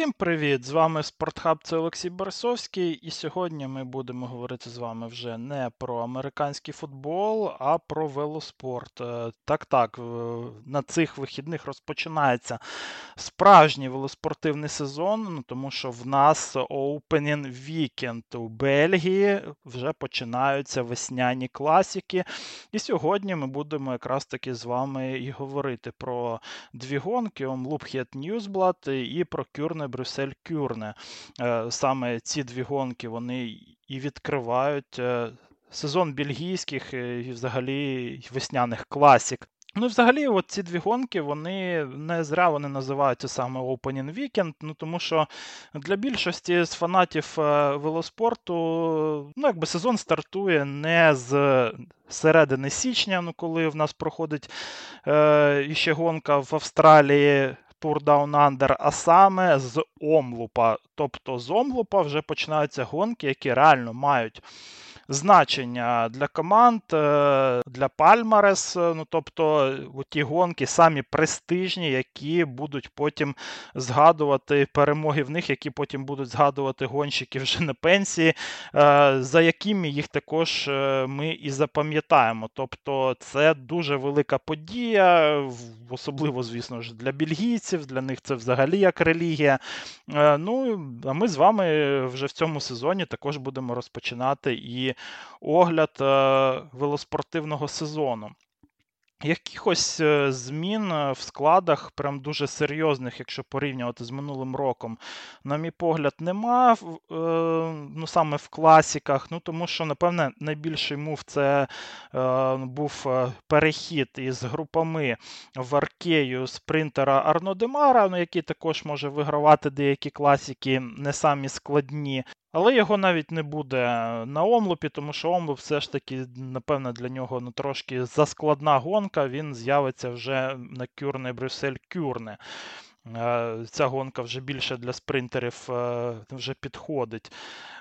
Усім привіт! З вами Спортхаб, це Олексій Борисовський, і сьогодні ми будемо говорити з вами вже не про американський футбол, а про велоспорт. Е, так, так, на цих вихідних розпочинається справжній велоспортивний сезон, ну, тому що в нас Opening Weekend у Бельгії вже починаються весняні класики. І сьогодні ми будемо якраз таки з вами і говорити про дві гонки: Лупхет Ньюзблат і про Кюрне Кюрне, Брюссель Кюрне. Е, саме ці дві гонки вони і відкривають е, сезон бельгійських е, і взагалі весняних класік. Ну, взагалі, от ці дві гонки, вони не зря вони називаються саме Opening Weekend, ну тому що для більшості з фанатів велоспорту, ну, якби сезон стартує не з середини січня, ну коли в нас проходить е, ще гонка в Австралії Tour Down Under, а саме з Омлупа. Тобто з Омлупа вже починаються гонки, які реально мають значення для команд, е, для Пальмарес. Е, ну тобто ті гонки самі престижні, які будуть потім згадувати перемоги в них, які потім будуть згадувати гонщики вже на пенсії, е, за якими їх також ми і запам'ятаємо. Тобто це дуже велика подія, особливо, звісно ж, для бельгійців, для них це взагалі як релігія. Ну, а ми з вами вже в цьому сезоні також будемо розпочинати і огляд е, велоспортивного сезону. Якихось е, змін е, в складах, прям дуже серйозних, якщо порівнювати з минулим роком, на мій погляд, нема ну саме в класіках. Ну тому що, напевне, найбільший мув це був перехід із групами в аркею спринтера Арно Демара, ну, який також може вигравати деякі класики, не самі складні. Але його навіть не буде на омлупі, тому що омлуп все ж таки, напевно, для нього ну, трошки заскладна гонка, він з'явиться вже на Кюрне Брюссель Кюрне. Е, ця гонка вже більше для спринтерів е, вже підходить.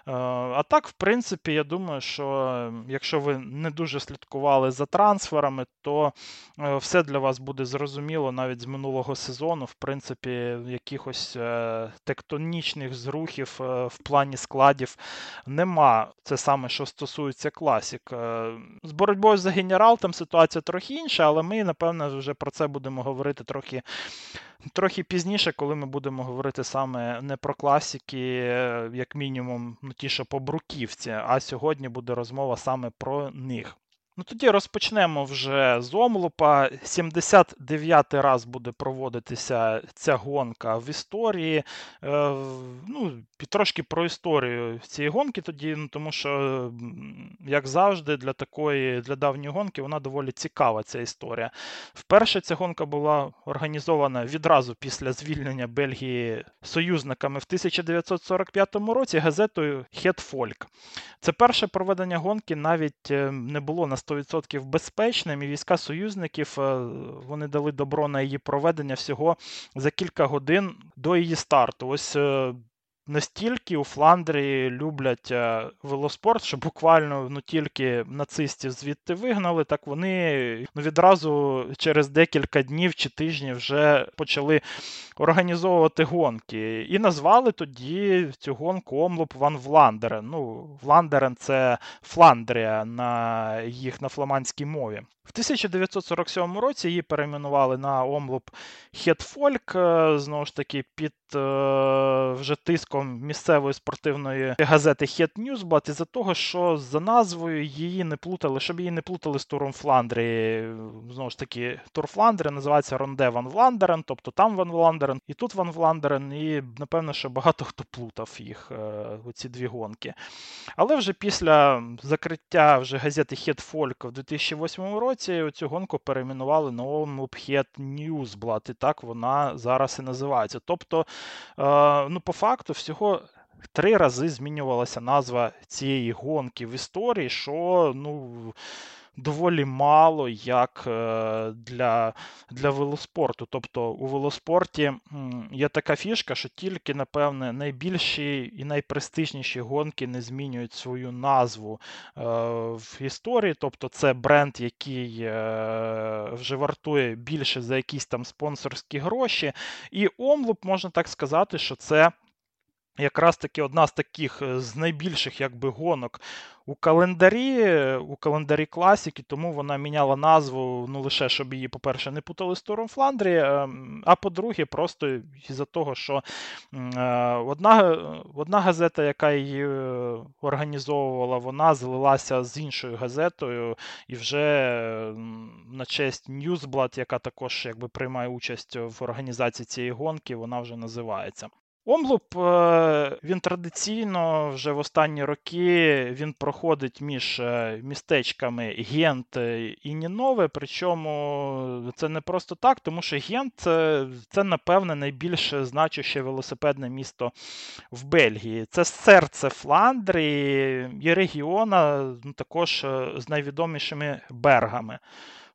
Е, а так, в принципі, я думаю, що якщо ви не дуже слідкували за трансферами, то все для вас буде зрозуміло навіть з минулого сезону. В принципі, якихось тектонічних зрухів в плані складів нема. Це саме, що стосується класік. З боротьбою за генерал там ситуація трохи інша, але ми, напевно, вже про це будемо говорити трохи. Трохи пізніше, коли ми будемо говорити саме не про класики, е, як мінімум, ну ті, що по бруківці, а сьогодні буде розмова саме про них. Ну Тоді розпочнемо вже з Омлупа. 79-й раз буде проводитися ця гонка в історії. Е, ну, Трошки про історію цієї гонки тоді, ну, тому що, як завжди, для такої для давньої гонки вона доволі цікава, ця історія. Вперше ця гонка була організована відразу після звільнення Бельгії союзниками в 1945 році газетою Хетфольк. Це перше проведення гонки навіть е, не було на 100% безпечним, і війська союзників е, вони дали добро на її проведення всього за кілька годин до її старту. Ось е, настільки у Фландрії люблять е, велоспорт, що буквально ну, тільки нацистів звідти вигнали, так вони ну, відразу через декілька днів чи тижнів вже почали організовувати гонки. І назвали тоді цю гонку Омлоп Ван Вландерен. Ну, Вландерен це Фландрія на їх на фламандській мові. В 1947 році її перейменували на Омлоп Хетфольк, е, знову ж таки, під е, вже тиском місцевої спортивної газети Хет Ньюзблат, із-за того, що за назвою її не плутали, щоб її не плутали з туром Фландрії. Знову ж таки, тур Фландрії називається Ронде Ван Вландерен, тобто там Ван Вландерен, і тут Ван Вландерен, і напевно, що багато хто плутав їх, у е, ці дві гонки. Але вже після закриття вже газети Фольк в 2008 році році цю гонку перейменували на Omloop Nieuwsblad, і так вона зараз і називається. Тобто, е, ну, по факту, всього. Три рази змінювалася назва цієї гонки в історії, що ну, доволі мало як е, для для велоспорту. Тобто у велоспорті є така фішка, що тільки, напевне, найбільші і найпрестижніші гонки не змінюють свою назву е, в історії. Тобто це бренд, який е, вже вартує більше за якісь там спонсорські гроші. І Омлуп, можна так сказати, що це якраз таки одна з таких е, з найбільших якби гонок у календарі, у календарі класіки, тому вона міняла назву ну лише щоб її, по-перше, не путали з Туром Фландрі, ем, а по-друге, просто із-за того, що е, одна одна газета, яка її е, організовувала, вона злилася з іншою газетою, і вже на честь Newsblad, яка також якби приймає участь в організації цієї гонки, вона вже називається. Омлуп е, він традиційно вже в останні роки він проходить між е, містечками Гент і Нінове. Причому це не просто так, тому що Гент це, напевне, найбільш значуще велосипедне місто в Бельгії. Це серце Фландрії і регіона, ну, також е, з найвідомішими бергами.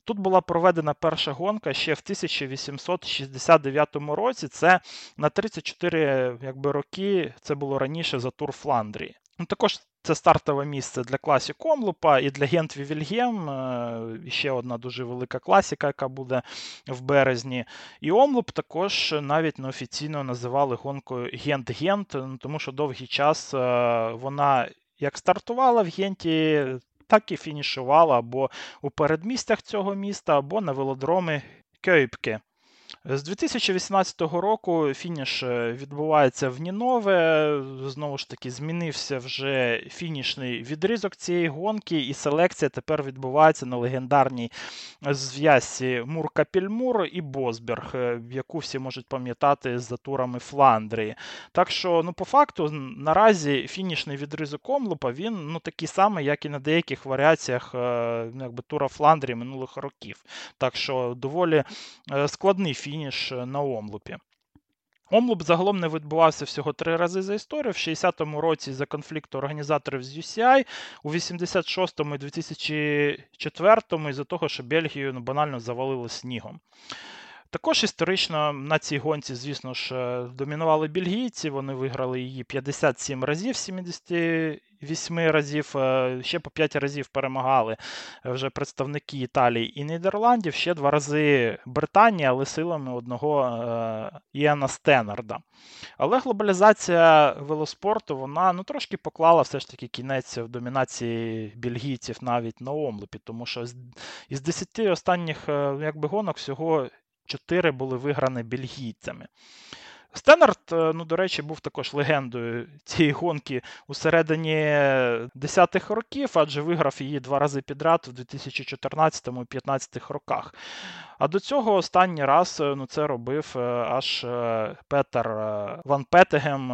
Тут була проведена перша гонка ще в 1869 році. Це на 34 якби, роки це було раніше за Тур Фландрії. Ну, Також це стартове місце для класік Омлупа і для Гент Вівільгем. Е, ще одна дуже велика класіка, яка буде в березні. І Омлуп також навіть неофіційно називали гонкою Гент-Гент, тому що довгий час е, вона як стартувала в Генті, так і фінішувала або у передмістях цього міста, або на велодроми Кьойпке. З 2018 року фініш е, відбувається в Нінове. Знову ж таки, змінився вже фінішний відрізок цієї гонки, і селекція тепер відбувається на легендарній зв'язці Мур-Капільмур і Босберг, е, яку всі можуть пам'ятати з затурами Фландрії. Так що, ну, по факту, наразі фінішний відрізок Омлупа він ну, такий самий, як і на деяких варіаціях е, ну, якби, тура Фландрії минулих років. Так що доволі складний фініш е, на Омлупі. Омлуп загалом не відбувався всього три рази за історію. В 60-му році за конфлікту організаторів з UCI, у 86-му і 2004-му із-за того, що Бельгію ну, банально завалило снігом. Також історично на цій гонці, звісно ж, е, домінували бельгійці. Вони виграли її 57 разів, 78 разів, е, ще по 5 разів перемагали вже представники Італії і Нідерландів, ще два рази Британія, але силами одного е, Іена Стеннарда. Але глобалізація велоспорту вона ну, трошки поклала все ж таки кінець в домінації бельгійців навіть на омлопі, тому що із 10 останніх якби, гонок всього. Чотири були виграні бельгійцями. Стеннард, е, ну, до речі, був також легендою цієї гонки у середині 10-х років, адже виграв її два рази підряд у 2014 і 2015 роках. А до цього останній раз е, ну, це робив е, аж Петер Ван Петегем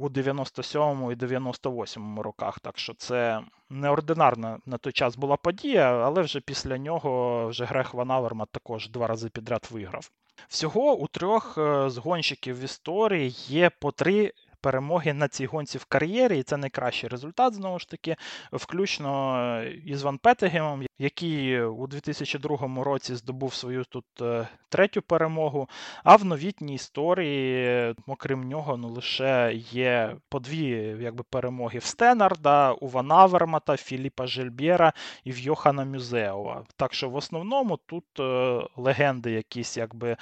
у 97 і 98 роках. Так що це неординарна на той час була подія, але вже після нього вже Грех Ван Авермат також два рази підряд виграв. Всього у трьох е, з гонщиків в історії є по три перемоги на цій гонці в кар'єрі, і це найкращий результат, знову ж таки, включно е, із Ван Петегемом, який у 2002 році здобув свою тут е, третю перемогу. А в новітній історії, окрім нього, ну лише є по дві якби, перемоги в Стенарда, у Ван Авермата, Філіпа Жельбєра і в Йохана Мюзеова. Так що в основному тут е, легенди якісь якби.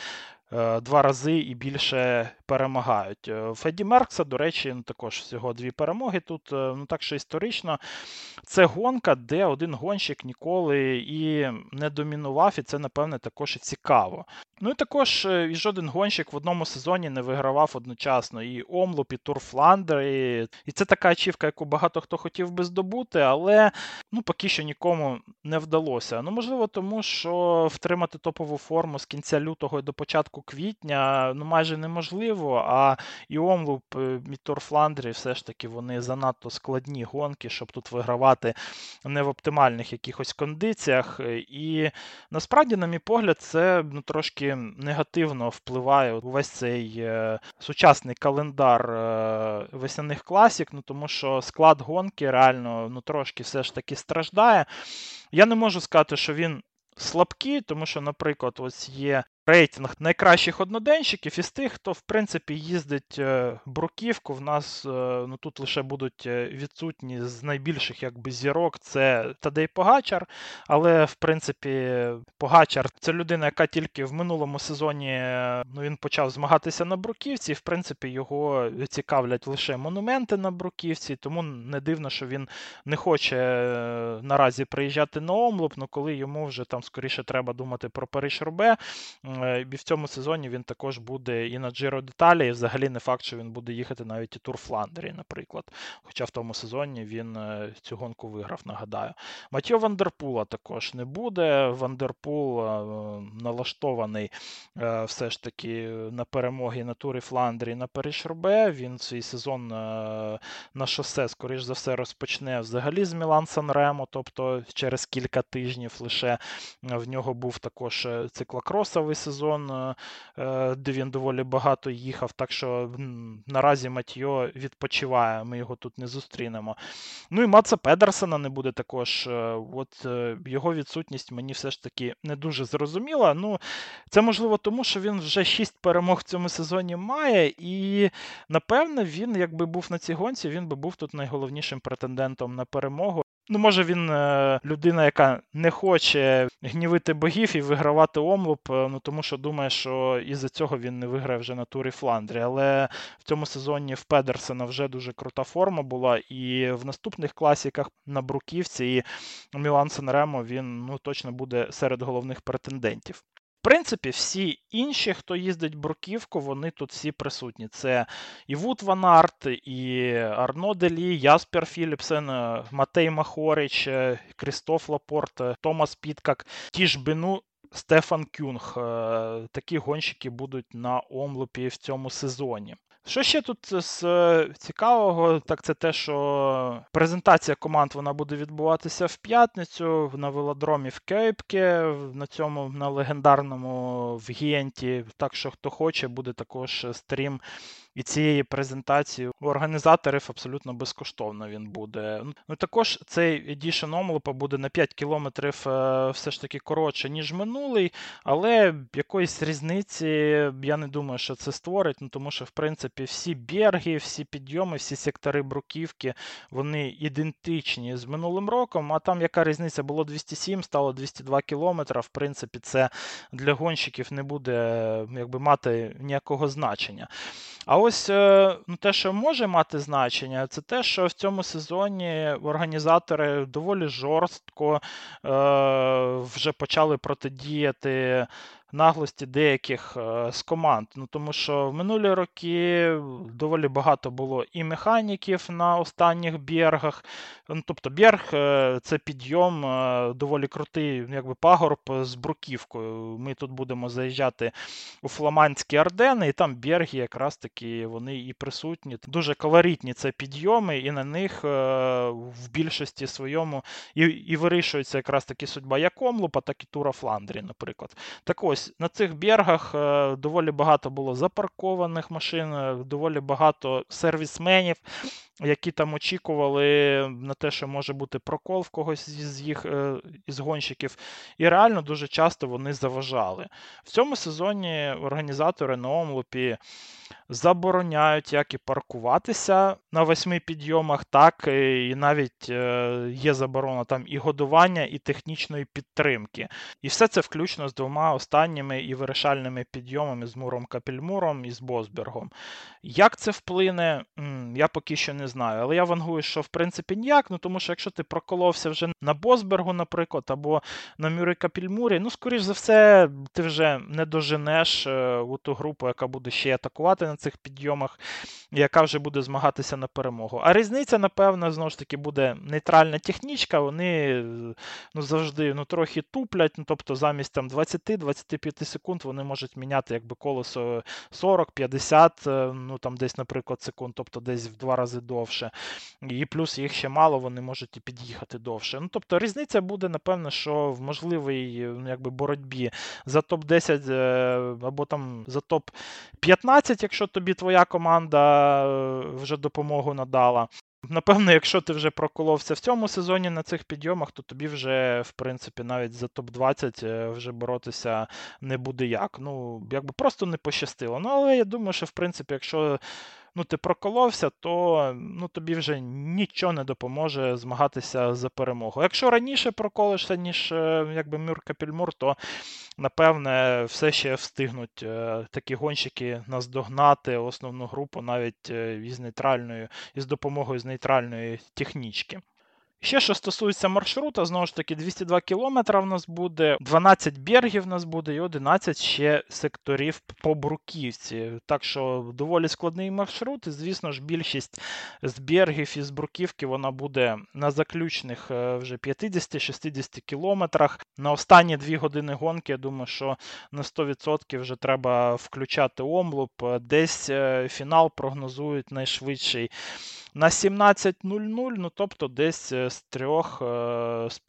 Два рази і більше перемагають. Е, Феді Меркса, до речі, ну, також всього дві перемоги тут. Е, ну так що історично це гонка, де один гонщик ніколи і не домінував, і це, напевне, також і цікаво. Ну і також е, і жоден гонщик в одному сезоні не вигравав одночасно і Омлуп, і Тур Фландер. І, і це така ачівка, яку багато хто хотів би здобути, але ну, поки що нікому не вдалося. Ну, можливо, тому що втримати топову форму з кінця лютого і до початку квітня ну майже неможливо. А і Омлуп, і Тур Фландрі все ж таки вони занадто складні гонки, щоб тут вигравати не в оптимальних якихось кондиціях. І насправді, на мій погляд, це ну, трошки негативно впливає увесь цей е, сучасний календар е, весняних класік, ну тому що склад гонки реально ну, трошки все ж таки страждає. Я не можу сказати, що він слабкий, тому що, наприклад, ось є рейтинг найкращих одноденщиків із тих, хто в принципі їздить е, бруківку. В нас е, ну тут лише будуть е, відсутні з найбільших якби зірок. Це Тадей Погачар. Але в принципі Погачар це людина, яка тільки в минулому сезоні ну, він почав змагатися на бруківці. В принципі, його цікавлять лише монументи на бруківці, тому не дивно, що він не хоче наразі приїжджати на омлоп. Ну коли йому вже там скоріше треба думати про Париж-Рубе. Е, і в цьому сезоні він також буде і на Джиро Деталі, і взагалі не факт, що він буде їхати навіть і Тур Фландрії, наприклад. Хоча в тому сезоні він е, цю гонку виграв, нагадаю. Матьо Вандерпула також не буде. Вандерпул е, налаштований все ж таки на перемоги на Турі Фландрії на Париж Рубе. Він свій сезон на шосе, скоріш за все, розпочне взагалі з Мілан Санремо, тобто через кілька тижнів лише в нього був також циклокросовий сезон, е, е, де він доволі багато їхав. Так що наразі Матьо відпочиває, ми його тут не зустрінемо. Ну і Маца Педерсена не буде також. Е, от Його відсутність мені все ж таки не дуже зрозуміла. Ну, Це можливо тому, що він вже шість перемог в цьому сезоні має, і напевне він, якби був на цій гонці, він би був тут найголовнішим претендентом на перемогу. Ну, може, він е, людина, яка не хоче гнівити богів і вигравати омлуп, е, ну тому що думає, що із-за цього він не виграє вже на турі Фландрі. Але в цьому сезоні в Педерсена вже дуже крута форма була, і в наступних класіках на Бруківці і Мілан Санремо він ну, точно буде серед головних претендентів. Принципі, всі інші, хто їздить бруківку, вони тут всі присутні. Це і Вут Ван Арт, і Арно Делі, Яспер Філіпсен, Матей Мохорич, Крістоф Лапорт, Томас Підкок, Тіш Бенут. Стефан Кюнг. Е, такі гонщики будуть на омлупі в цьому сезоні. Що ще тут з е, цікавого, так це те, що презентація команд вона буде відбуватися в п'ятницю на велодромі в Кейпке, на цьому на легендарному в Гієнті. Так що хто хоче, буде також стрім і цієї презентації у організаторів абсолютно безкоштовно він буде. Ну Також цей Edition Omloop буде на 5 кілометрів е, все ж таки коротше, ніж минулий, але якоїсь різниці я не думаю, що це створить, ну тому що, в принципі, всі берги, всі підйоми, всі сектори бруківки, вони ідентичні з минулим роком, а там яка різниця було 207, стало 202 кілометра. В принципі, це для гонщиків не буде якби мати ніякого значення. А ось е, ну, те, що може мати значення, це те, що в цьому сезоні організатори доволі жорстко е, вже почали протидіяти наглості деяких е, з команд. Ну, Тому що в минулі роки доволі багато було і механіків на останніх бергах. Ну, Тобто Берг е, це підйом е, доволі крутий якби пагорб з бруківкою. Ми тут будемо заїжджати у Фламандські Ардени, і там берги якраз таки вони і присутні. Дуже колоритні це підйоми, і на них в більшості своєму і і вирішується якраз таки судьба як Омлупа, так і Тура Фландрі, наприклад. Так ось ось на цих бергах е, доволі багато було запаркованих машин, е, доволі багато сервісменів, які там очікували на те, що може бути прокол в когось із їх е, із гонщиків. І реально дуже часто вони заважали. В цьому сезоні організатори на омлупі забороняють як і паркуватися на восьми підйомах, так і навіть є заборона там і годування, і технічної підтримки. І все це включно з двома останніми і вирішальними підйомами з Муром Капельмуром і з Босбергом. Як це вплине, я поки що не знаю. Але я вангую, що в принципі ніяк, ну тому що якщо ти проколовся вже на Босбергу, наприклад, або на Мюрі Капельмурі, ну, скоріш за все, ти вже не доженеш е, у ту групу, яка буде ще атакувати на цих підйомах, яка вже буде змагатися на перемогу. А різниця, напевно, знову ж таки буде нейтральна технічка. Вони ну, завжди ну, трохи туплять. Ну, тобто замість там 20-25 секунд вони можуть міняти якби колесо 40-50, ну там десь, наприклад, секунд, тобто десь в два рази довше. І плюс їх ще мало, вони можуть і під'їхати довше. Ну, Тобто різниця буде, напевно, що в можливій ну, якби, боротьбі за топ-10 е, або там за топ-15, якщо тобі твоя команда е, вже допомогу надала. Напевно, якщо ти вже проколовся в цьому сезоні на цих підйомах, то тобі вже, в принципі, навіть за топ-20 е, вже боротися не буде як. Ну, якби просто не пощастило. Ну, але я думаю, що в принципі, якщо ну, ти проколовся, то ну, тобі вже нічого не допоможе змагатися за перемогу. Якщо раніше проколишся, ніж е, якби Мюр Капільмур, то напевне все ще встигнуть е, такі гонщики наздогнати основну групу навіть е, із нейтральною, із допомогою з нейтральної технічки. Ще що стосується маршрута, знову ж таки, 202 км в нас буде, 12 бергів в нас буде і 11 ще секторів по Бруківці. Так що доволі складний маршрут. І, звісно ж, більшість з бергів і з Бруківки вона буде на заключних е, вже 50-60 кілометрах. На останні дві години гонки, я думаю, що на 100% вже треба включати омлуп. Десь е, фінал прогнозують найшвидший на 17.00, ну тобто десь е, з 3, е,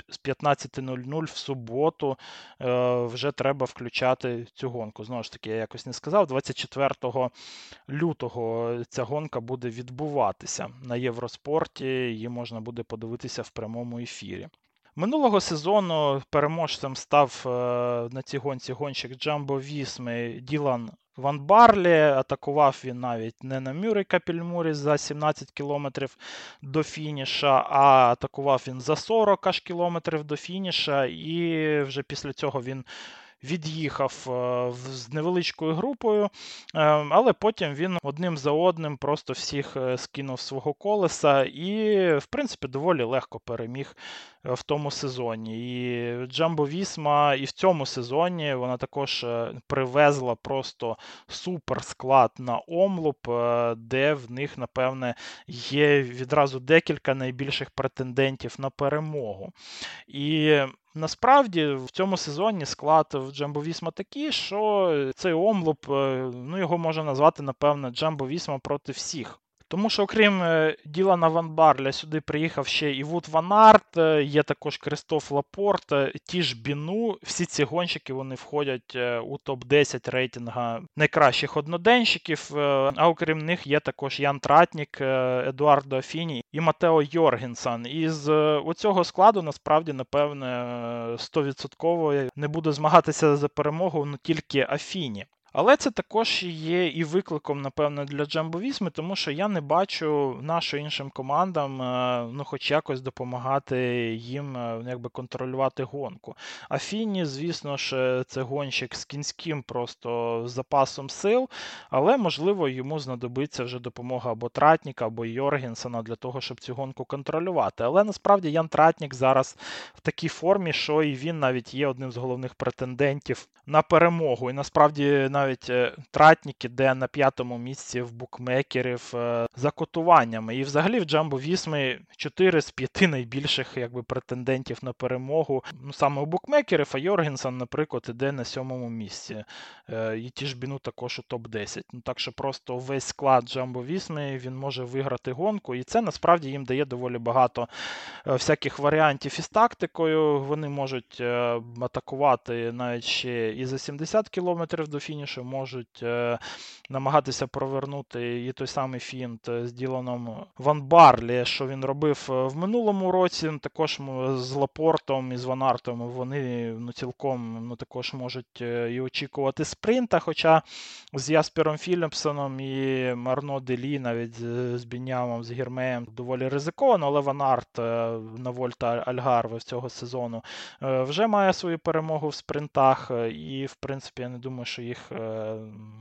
з 15.00 в суботу е, вже треба включати цю гонку. Знову ж таки, я якось не сказав, 24 лютого ця гонка буде відбуватися на Євроспорті, її можна буде подивитися в прямому ефірі. Минулого сезону переможцем став на цій гонці гонщик Джамбо Вісми Ділан Ван Барлі. Атакував він навіть не на Мюрі Капільмурі за 17 кілометрів до фініша, а атакував він за 40 аж кілометрів до фініша, і вже після цього він від'їхав е, з невеличкою групою, е, але потім він одним за одним просто всіх е, скинув свого колеса і, в принципі, доволі легко переміг в тому сезоні. І Джамбо Вісма і в цьому сезоні вона також привезла просто супер склад на омлуп, де в них, напевне, є відразу декілька найбільших претендентів на перемогу. І Насправді в цьому сезоні склад в Джамбо Вісма такий, що цей омлуп, е, ну його можна назвати, напевно, Джамбо Вісма проти всіх. Тому що, окрім е, Ділана Ван Барле, сюди приїхав ще і Вут Ван Арт, е, є також Кристоф Лапорт, е, Тіш Бенут. Всі ці гонщики вони входять у топ-10 рейтинга найкращих одноденщиків. А окрім них є також Ян Тратнік, Едуардо Афіні і Матео Йоргенсон. І з оцього складу насправді, напевне, 100% не буде змагатися за перемогу ну, тільки Афіні. Але це також є і викликом, напевно, для Джамбовісми, тому що я не бачу нашим іншим командам, е, ну, хоч якось допомагати їм е, якби контролювати гонку. А Фіні, звісно ж, це гонщик з кінським просто запасом сил, але, можливо, йому знадобиться вже допомога або Тратніка, або Йоргенсена для того, щоб цю гонку контролювати. Але насправді Ян Тратнік зараз в такій формі, що і він навіть є одним з головних претендентів на перемогу. І насправді навіть е, Тратнік іде на п'ятому місці в букмекерів е, за котуваннями. І взагалі в Джамбо Вісми 4 з 5 найбільших якби, претендентів на перемогу. Ну, Саме у букмекерів, а Йоргенсон, наприклад, іде на сьомому місці. Е, і ті ж біну також у топ-10. Ну, Так що просто весь склад Джамбо Вісми він може виграти гонку. І це насправді їм дає доволі багато всяких варіантів із тактикою. Вони можуть атакувати навіть ще і за 70 км до фінішу, можуть е, намагатися провернути і той самий фінт з Діланом Ван Барлі, що він робив е, в минулому році. Також з Лапортом і з Ванартом вони ну, цілком ну, також можуть е, і очікувати спринта. Хоча з Яспером Філіпсоном і Марно Делі, навіть з Бінямом, з Гірмеєм доволі ризиковано, але Ванарт на Вольта Альгарве цього сезону вже має свою перемогу в спринтах. І, в принципі, я не думаю, що їх е,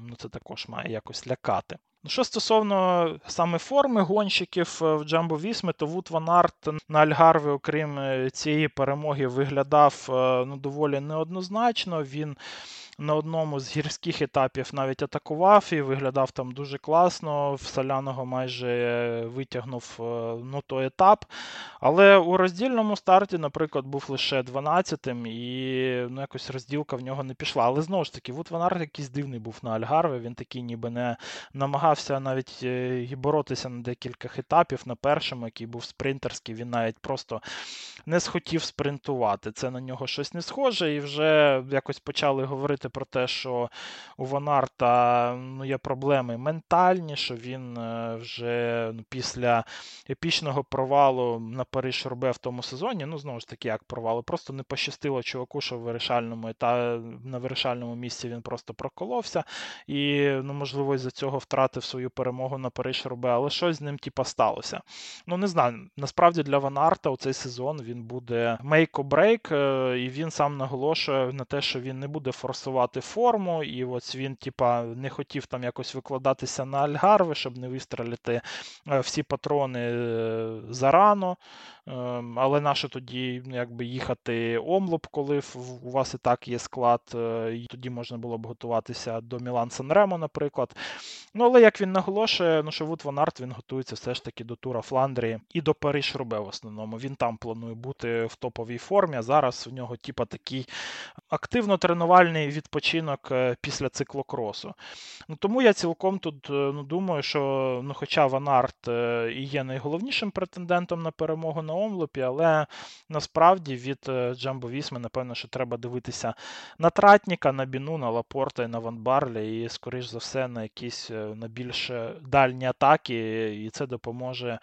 ну, це також має якось лякати. Ну, Що стосовно саме форми гонщиків е, в Джамбо Вісми, то Вут Ван Арт на Альгарві, окрім е, цієї перемоги, виглядав ну, доволі неоднозначно. Він на одному з гірських етапів навіть атакував і виглядав там дуже класно. В Соляного майже витягнув е, ну, той етап. Але у роздільному старті, наприклад, був лише 12-тим, і ну, якось розділка в нього не пішла. Але знову ж таки, Вут Ван якийсь дивний був на Альгарве. Він такий ніби не намагався навіть е, боротися на декількох етапів. На першому, який був спринтерський, він навіть просто не схотів спринтувати. Це на нього щось не схоже, і вже якось почали говорити про те, що у Ванарта ну, є проблеми ментальні, що він е, вже ну, після епічного провалу на Париж робе в тому сезоні, ну, знову ж таки, як провалу, просто не пощастило чуваку, що в вирішальному та на вирішальному місці він просто проколовся і, ну, можливо, із-за цього втратив свою перемогу на Париж робе, але щось з ним, типа, сталося. Ну, не знаю, насправді для Ванарта у цей сезон він буде make or break, е, і він сам наголошує на те, що він не буде форсувати форму, і ось він, типа, не хотів там якось викладатися на Альгарви, щоб не вистрелити е, всі патрони е, зарано. Ем, але нащо тоді якби їхати омлоп, коли у вас і так є склад, е, і тоді можна було б готуватися до Мілан Санремо, наприклад. Ну, але як він наголошує, ну що Вут Арт він готується все ж таки до Тура Фландрії і до Париж Рубе в основному. Він там планує бути в топовій формі. а Зараз у нього, типа, такий активно-тренувальний відпочинок е, після циклокросу. Ну, Тому я цілком тут е, ну, думаю, що ну, хоча Ван Арт і є найголовнішим претендентом на перемогу на омлопі, але насправді від Джамбо Вісми, напевно, що треба дивитися на Тратніка, на Біну, на Лапорта і на Ван Барлі, і, скоріш за все, на якісь е, на більш дальні атаки, і це допоможе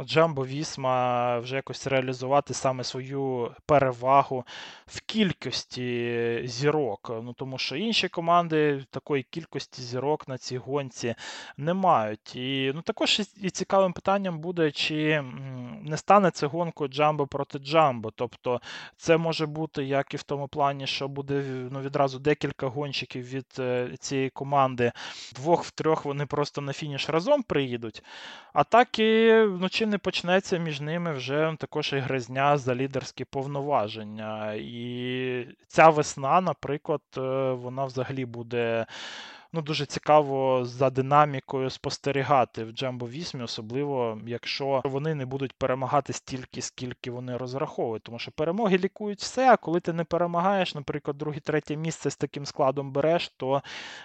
Джамбо Вісма вже якось реалізувати саме свою перевагу в кількості зірок. Ну, Тому що інші команди такої кількості зірок на цій гонці не мають. І ну, також і цікавим питанням буде, чи не стане це гонкою Джамбо проти Джамбо. Тобто це може бути як і в тому плані, що буде ну, відразу декілька гонщиків від е, цієї команди. Двох в трьох вони просто на фініш разом приїдуть. А так і ну, чи не почнеться між ними вже також і гризня за лідерські повноваження. І ця весна, наприклад, е, вона взагалі буде ну, дуже цікаво за динамікою спостерігати в Джамбо 8, особливо якщо вони не будуть перемагати стільки, скільки вони розраховують. Тому що перемоги лікують все, а коли ти не перемагаєш, наприклад, друге, третє місце з таким складом береш, то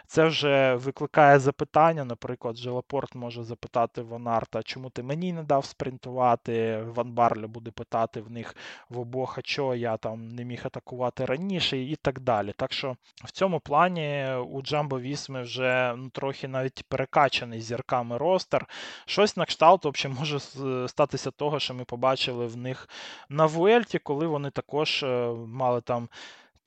це вже викликає запитання. Наприклад, Желапорт може запитати Вонарта, чому ти мені не дав спринтувати. Ван Барля буде питати в них в обох, а чого я там не міг атакувати раніше, і так далі. Так що в цьому плані у Jumbo 8 серйозний, вже ну, трохи навіть перекачаний зірками ростер. Щось на кшталт взагалі може статися того, що ми побачили в них на Вуельті, коли вони також е, мали там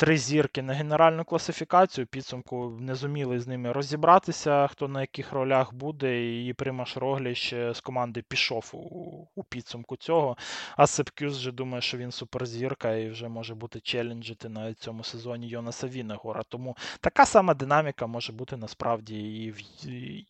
три зірки на генеральну класифікацію. Підсумку не зуміли з ними розібратися, хто на яких ролях буде. І Примаш Рогліч з команди пішов у, у підсумку цього. А Сепкюс вже думає, що він суперзірка і вже може бути челенджити на цьому сезоні Йонаса Вінегора. Тому така сама динаміка може бути насправді і в,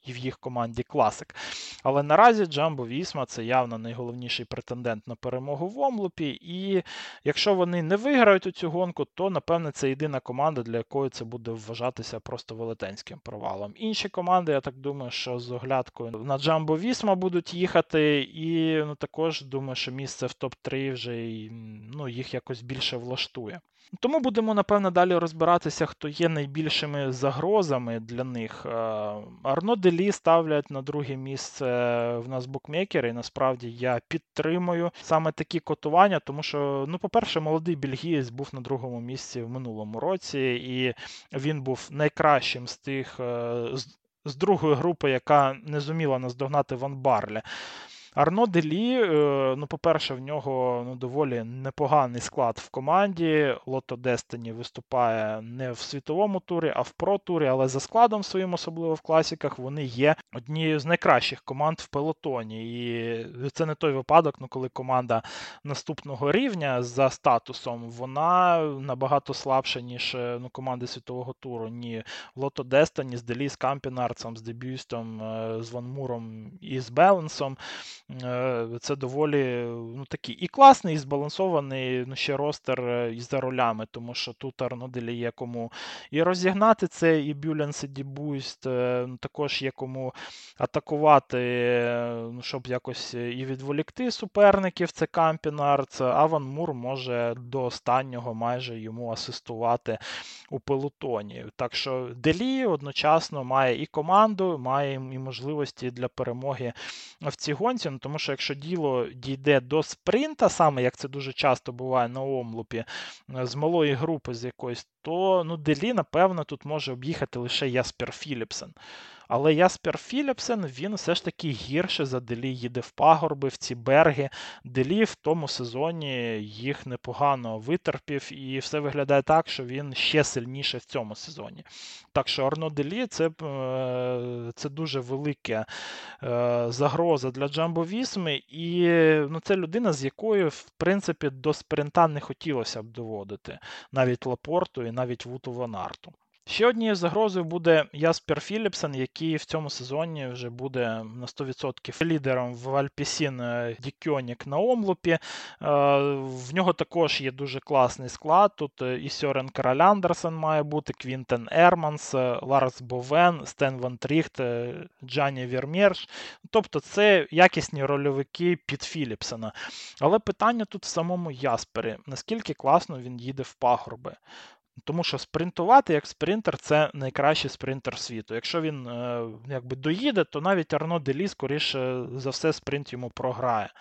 і в їх команді класик. Але наразі Джамбо Вісма це явно найголовніший претендент на перемогу в омлупі. І якщо вони не виграють у цю гонку, то напевно напевне, це єдина команда, для якої це буде вважатися просто велетенським провалом. Інші команди, я так думаю, що з оглядкою на Джамбо Вісма будуть їхати, і ну, також думаю, що місце в топ-3 вже ну, їх якось більше влаштує. Тому будемо, напевно, далі розбиратися, хто є найбільшими загрозами для них. Е, Арно Делі ставлять на друге місце в нас букмекери, і насправді я підтримую саме такі котування, тому що, ну, по-перше, молодий бельгієць був на другому місці в минулому році, і він був найкращим з тих. Е, з другої групи, яка не зуміла наздогнати Ван Барлі. Арно Делі, е, ну, по-перше, в нього ну, доволі непоганий склад в команді. Лото Дестині виступає не в світовому турі, а в про-турі, але за складом своїм, особливо в класіках, вони є однією з найкращих команд в пелотоні. І це не той випадок, ну, коли команда наступного рівня за статусом, вона набагато слабша, ніж ну, команди світового туру. Ні Лото Дестині з Делі, з Кампінарцем, з Дебюстом, е, з Ван Муром і з Беленсом. Е, це доволі ну, такий і класний, і збалансований ну, ще ростер е, із за ролями, тому що тут Арноделі є кому і розігнати це, і Бюлянс, і Дібуйст, ну, також є кому атакувати, ну, щоб якось і відволікти суперників. Це Кампінарц, а Ван Мур може до останнього майже йому асистувати у пелотоні. Так що Делі одночасно має і команду, має і можливості для перемоги в цій гонці. Тому що якщо діло дійде до спринта, саме як це дуже часто буває на омлупі, з малої групи з якоїсь, то ну, Делі, напевно, тут може об'їхати лише Яспер Філіпсен. Але Яспер Філіпсен він все ж таки гірше за Делі їде в пагорби, в ці берги. Делі в тому сезоні їх непогано витерпів, і все виглядає так, що він ще сильніше в цьому сезоні. Так що Арно Делі це е, це дуже велика е, загроза для Джамбо Вісми, і ну, це людина, з якою, в принципі, до спринта не хотілося б доводити навіть Лапорту і навіть Вуту Ванарту. Ще однією загрозою буде Яспер Філіпсен, який в цьому сезоні вже буде на 100% лідером в Альпісін е, Декьонінк на омлупі. Е, в нього також є дуже класний склад. Тут е, і Сьорен Краль Андерсен має бути, Квінтен Ерманс, Ларс Бовен, Стен Ван Тріхт, Джані Вермерш. Тобто це якісні рольовики під Філіпсена. Але питання тут в самому Яспері: наскільки класно він їде в пагорби. Тому що спринтувати як спринтер це найкращий спринтер світу. Якщо він е, якби доїде, то навіть Арно Делі, скоріше за все, спринт йому програє.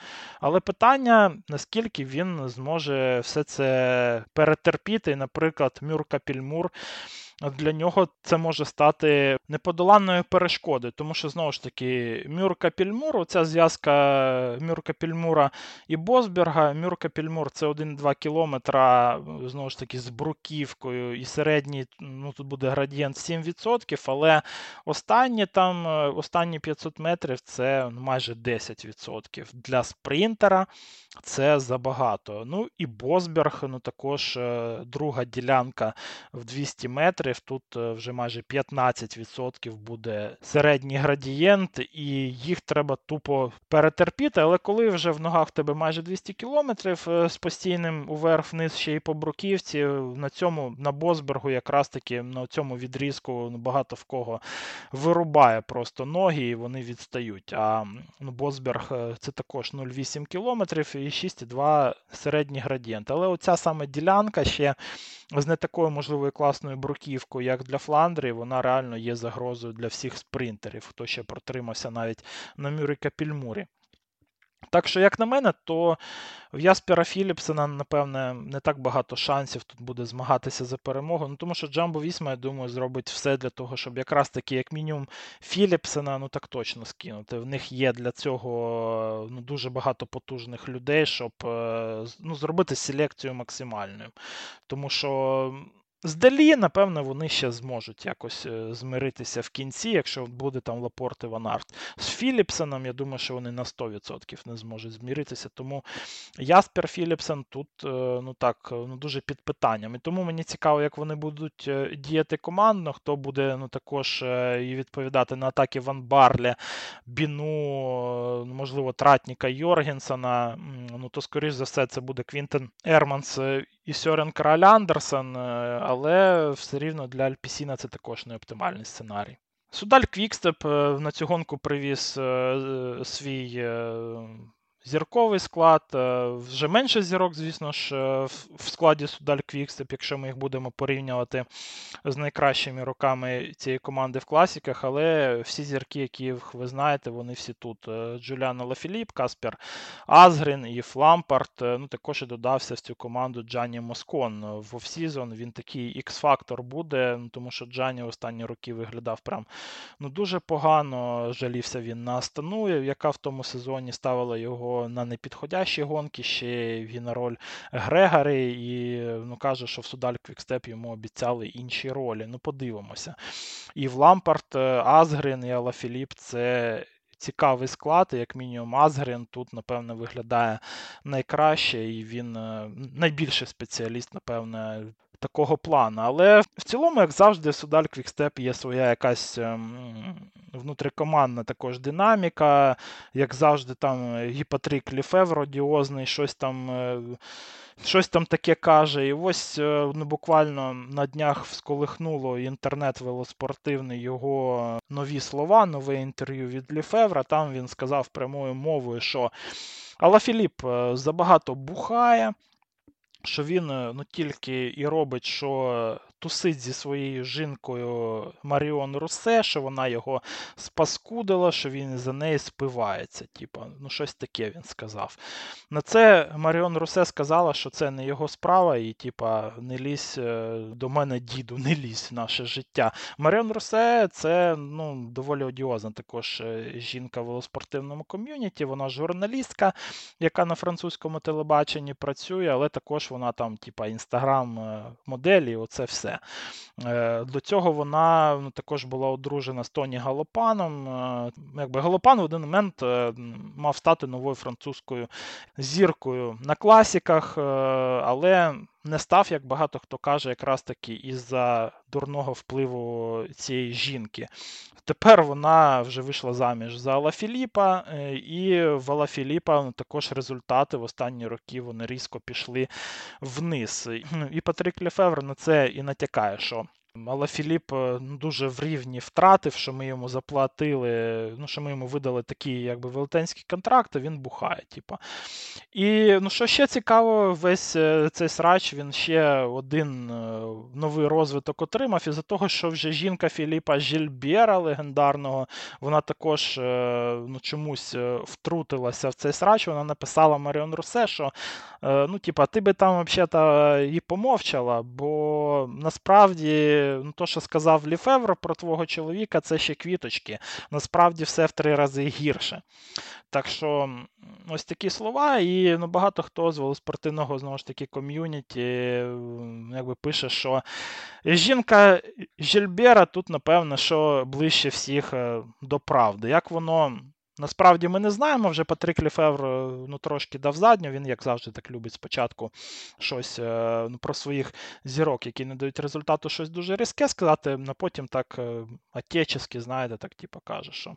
Але питання, наскільки він зможе все це перетерпіти, наприклад, Мюр Капільмур для нього це може стати неподоланною перешкодою, тому що, знову ж таки, Мюрка Пільмур, оця зв'язка Мюрка Пільмура і Босберга. Мюрка Пільмур це 1-2 кілометра, знову ж таки, з бруківкою, і середній, ну тут буде градієнт 7%, але останні там, останні 500 метрів це майже 10%. Для спринтера це забагато. Ну і Босберг, ну також е, друга ділянка в 200 метрів доларів. Тут е, вже майже 15% буде середній градієнт, і їх треба тупо перетерпіти. Але коли вже в ногах тебе майже 200 кілометрів е, з постійним уверх-вниз ще й по бруківці, на цьому на Босбергу якраз таки на цьому відрізку ну, багато в кого вирубає просто ноги і вони відстають. А ну, Босберг е, це також 0,8 кілометрів і 6,2 середній градієнт. Але оця саме ділянка ще з не такою можливою класною бруківкою як для Фландрії, вона реально є загрозою для всіх спринтерів, хто ще протримався навіть на Мюрика Пільмурі. Так що, як на мене, то в Яспера Філіпсена, напевне, не так багато шансів тут буде змагатися за перемогу. Ну, Тому що Джамбо Вісма, я думаю, зробить все для того, щоб якраз таки, як мінімум, Філіпсена ну так точно скинути. В них є для цього ну, дуже багато потужних людей, щоб е, ну, зробити селекцію максимальною. Тому що Здалі, напевно, вони ще зможуть якось е, змиритися в кінці, якщо буде там Лапорт і Ванарт. З Філіпсеном, я думаю, що вони на 100% не зможуть зміритися. Тому Яспер Філіпсен тут е, ну так, ну дуже під питанням. І тому мені цікаво, як вони будуть е, діяти командно, хто буде ну також і відповідати на атаки Ван Барлі, Біну, можливо, Тратніка Йоргенсена. Ну то, скоріш за все, це буде Квінтен Ерманс і Сьорен Краль Андерсен, е, але все рівно для Альпісіна це також не оптимальний сценарій. Судаль Квікстеп е, на цю гонку привіз е, свій Зірковий склад, е, вже менше зірок, звісно ж, е, в складі Судаль Квікстеп, якщо ми їх будемо порівнювати з найкращими роками цієї команди в класіках, але всі зірки, які ви знаєте, вони всі тут. Е, Джуліан Алафіліп, Каспер Азгрін Ів Лампарт. Ну, також і додався в цю команду Джані Москон. В off-season він такий X-фактор буде, ну, тому що Джані останні роки виглядав прям ну, дуже погано. Жалівся він на Астану, яка в тому сезоні ставила його на непідходящі гонки, ще й в роль грегарі, і ну, каже, що в Судаль Квікстеп йому обіцяли інші ролі. Ну, подивимося. Ів Лампарт, е, Азгрин і Алафіліп це. Цікавий склад, як мінімум, Азгрін тут, напевне, виглядає найкраще, і він е, найбільший спеціаліст, напевне, такого плану. Але в цілому, як завжди, в Судаль Квікстеп є своя якась ем, внутрикомандна також динаміка. Як завжди, там і Патрік Лефевр одіозний, щось там. Е, щось там таке каже. І ось е, ну, буквально на днях всколихнуло інтернет велоспортивний його нові слова, нове інтерв'ю від Лефевра. Там він сказав прямою мовою, що Алла Філіп е, забагато бухає, що він ну, тільки і робить, що тусить зі своєю жінкою Маріон Русе, що вона його спаскудила, що він за неї спивається. Типа, ну щось таке він сказав. На це Маріон Русе сказала, що це не його справа, і типа, не лізь е, до мене, діду, не лізь в наше життя. Маріон Русе це ну, доволі одіозна також е, жінка в велоспортивному ком'юніті. Вона журналістка, яка на французькому телебаченні працює, але також вона там, типа, інстаграм-моделі, оце все все. Е, до цього вона ну, також була одружена з Тоні Галопаном. Е, якби Галопан в один момент е, мав стати новою французькою зіркою на класіках, але не став, як багато хто каже, якраз таки із-за дурного впливу цієї жінки. Тепер вона вже вийшла заміж за Алла Філіпа, і в Алла Філіпа ну, також результати в останні роки вони різко пішли вниз. І Патрік Лефевр на це і натякає, що але Філіп е, ну, дуже в рівні втратив, що ми йому заплатили, ну, що ми йому видали такі якби велетенські контракти, він бухає. Типу. І ну, що ще цікаво, весь е, цей срач він ще один е, новий розвиток отримав, із-за того, що вже жінка Філіпа Жільбєра легендарного, вона також ну, чомусь втрутилася в цей срач. Вона написала Маріон Русе, що ну, типа, ти би там взагалі і помовчала, бо насправді ну, то, що сказав Ліфевро про твого чоловіка, це ще квіточки. Насправді все в три рази гірше. Так що ось такі слова, і ну, багато хто з велоспортивного знову ж таки ком'юніті якби пише, що жінка Жільбера тут, напевно, що ближче всіх е, до правди. Як воно Насправді ми не знаємо. Вже Патрик Ліфевр ну, трошки дав задню. Він, як завжди, так любить спочатку щось е, ну, про своїх зірок, які не дають результату, щось дуже різке сказати, а потім так е, отечески, знаєте, так типу, каже, що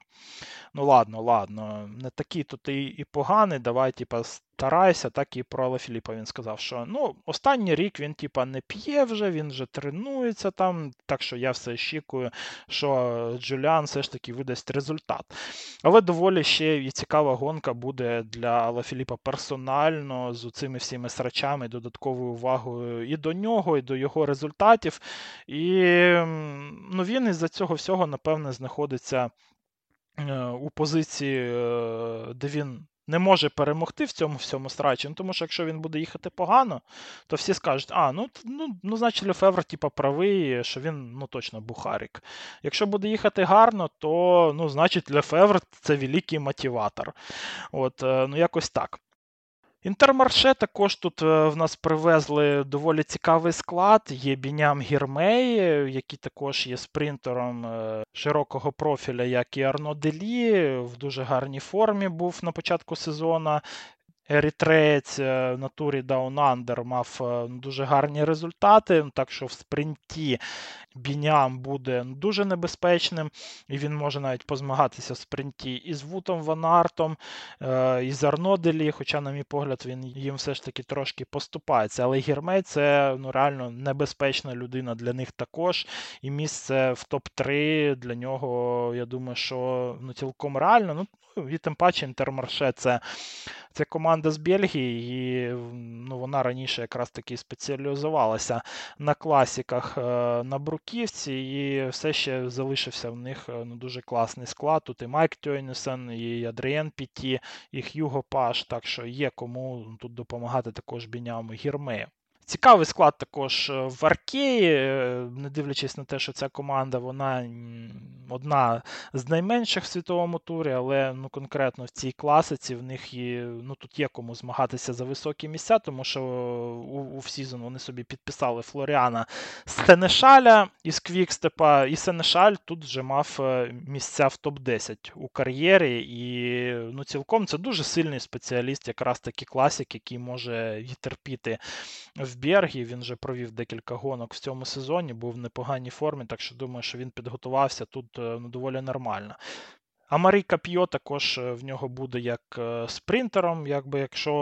ну ладно, ладно, не такий тут і, і поганий, давай, типу, старайся, так і про Алла Філіпа він сказав, що ну, останній рік він типа не п'є вже, він вже тренується там, так що я все очікую, що Джуліан все ж таки видасть результат. Але доволі ще і цікава гонка буде для Алла Філіпа персонально з цими всіми срачами, додатковою увагою і до нього, і до його результатів. І ну, він із-за цього всього, напевне, знаходиться. Е, у позиції, е, де він не може перемогти в цьому всьому страчі. Ну, тому що якщо він буде їхати погано, то всі скажуть, а, ну, ну, ну значить, Лефевр, типа, правий, що він ну, точно бухарик. Якщо буде їхати гарно, то ну, значить Лефевр це великий мотиватор. От, е, ну, якось так. Інтермарше також тут е, в нас привезли доволі цікавий склад. Є Біням Гірмей, який також є спринтером е, широкого профіля, як і Арно Делі. В дуже гарній формі був на початку сезону. Ерітреєць е, на турі Down Under мав дуже гарні результати, так що в спринті Біням буде дуже небезпечним, і він може навіть позмагатися в спринті із Вутом Ванартом, е, і з Арноделі, хоча, на мій погляд, він їм все ж таки трошки поступається. Але Гірмей це ну, реально небезпечна людина для них також. І місце в топ-3 для нього, я думаю, що ну, цілком реально. Ну, і тим паче Інтермарше це це команда з Бельгії, і ну, вона раніше якраз таки спеціалізувалася на класіках е, на Бруківці, і все ще залишився в них е, ну, дуже класний склад. Тут і Майк Тьойнесен, і Адрієн Піті, і Х'юго Паш, так що є кому тут допомагати також біняму Гірмею. Цікавий склад також е, в Аркеї, е, не дивлячись на те, що ця команда вона одна з найменших в світовому турі, але ну, конкретно в цій класиці в них є, ну, тут є кому змагатися за високі місця, тому що у, у сезон вони собі підписали Флоріана Сенешаля із Квікстепа, і Сенешаль тут вже мав е, місця в топ-10 у кар'єрі. І ну, цілком це дуже сильний спеціаліст, якраз таки класик, який може відтерпіти в Бергі. Він вже провів декілька гонок в цьому сезоні, був в непоганій формі, так що думаю, що він підготувався тут ну, доволі нормально. А Марій Кап'йо також е, в нього буде як е, спринтером. Якби Якщо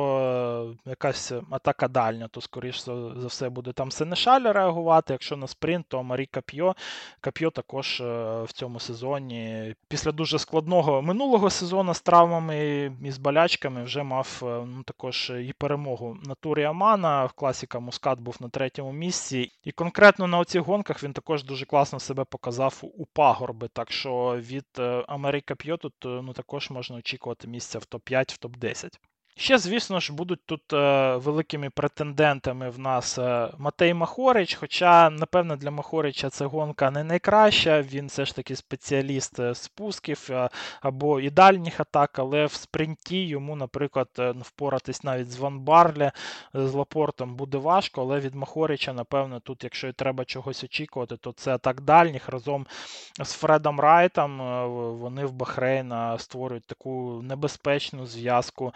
е, якась атака дальня, то, скоріш за все, буде там Сенешаль реагувати. Якщо на спринт, то Марій Кап'йо. Кап'йо також в цьому сезоні, після дуже складного минулого сезону з травмами і з болячками, вже мав ну, також і перемогу на турі Амана. В класіка Мускат був на третьому місці. І конкретно на оцих гонках він також дуже класно себе показав у пагорби. Так що від Америка П'йо тут ну, також можна очікувати місця в топ-5, в топ-10. Ще, звісно ж, будуть тут е, великими претендентами в нас е, Матей Махорич. Хоча, напевно, для Махорича це гонка не найкраща. Він все ж таки спеціаліст е, спусків е, або і дальніх атак, але в спринті йому, наприклад, е, ну, впоратись навіть з Ван Барлі, е, з Лапортом буде важко, але від Махорича, напевно, тут, якщо і треба чогось очікувати, то це атак дальніх разом з Фредом Райтом. Вони в Бахрейна створюють таку небезпечну зв'язку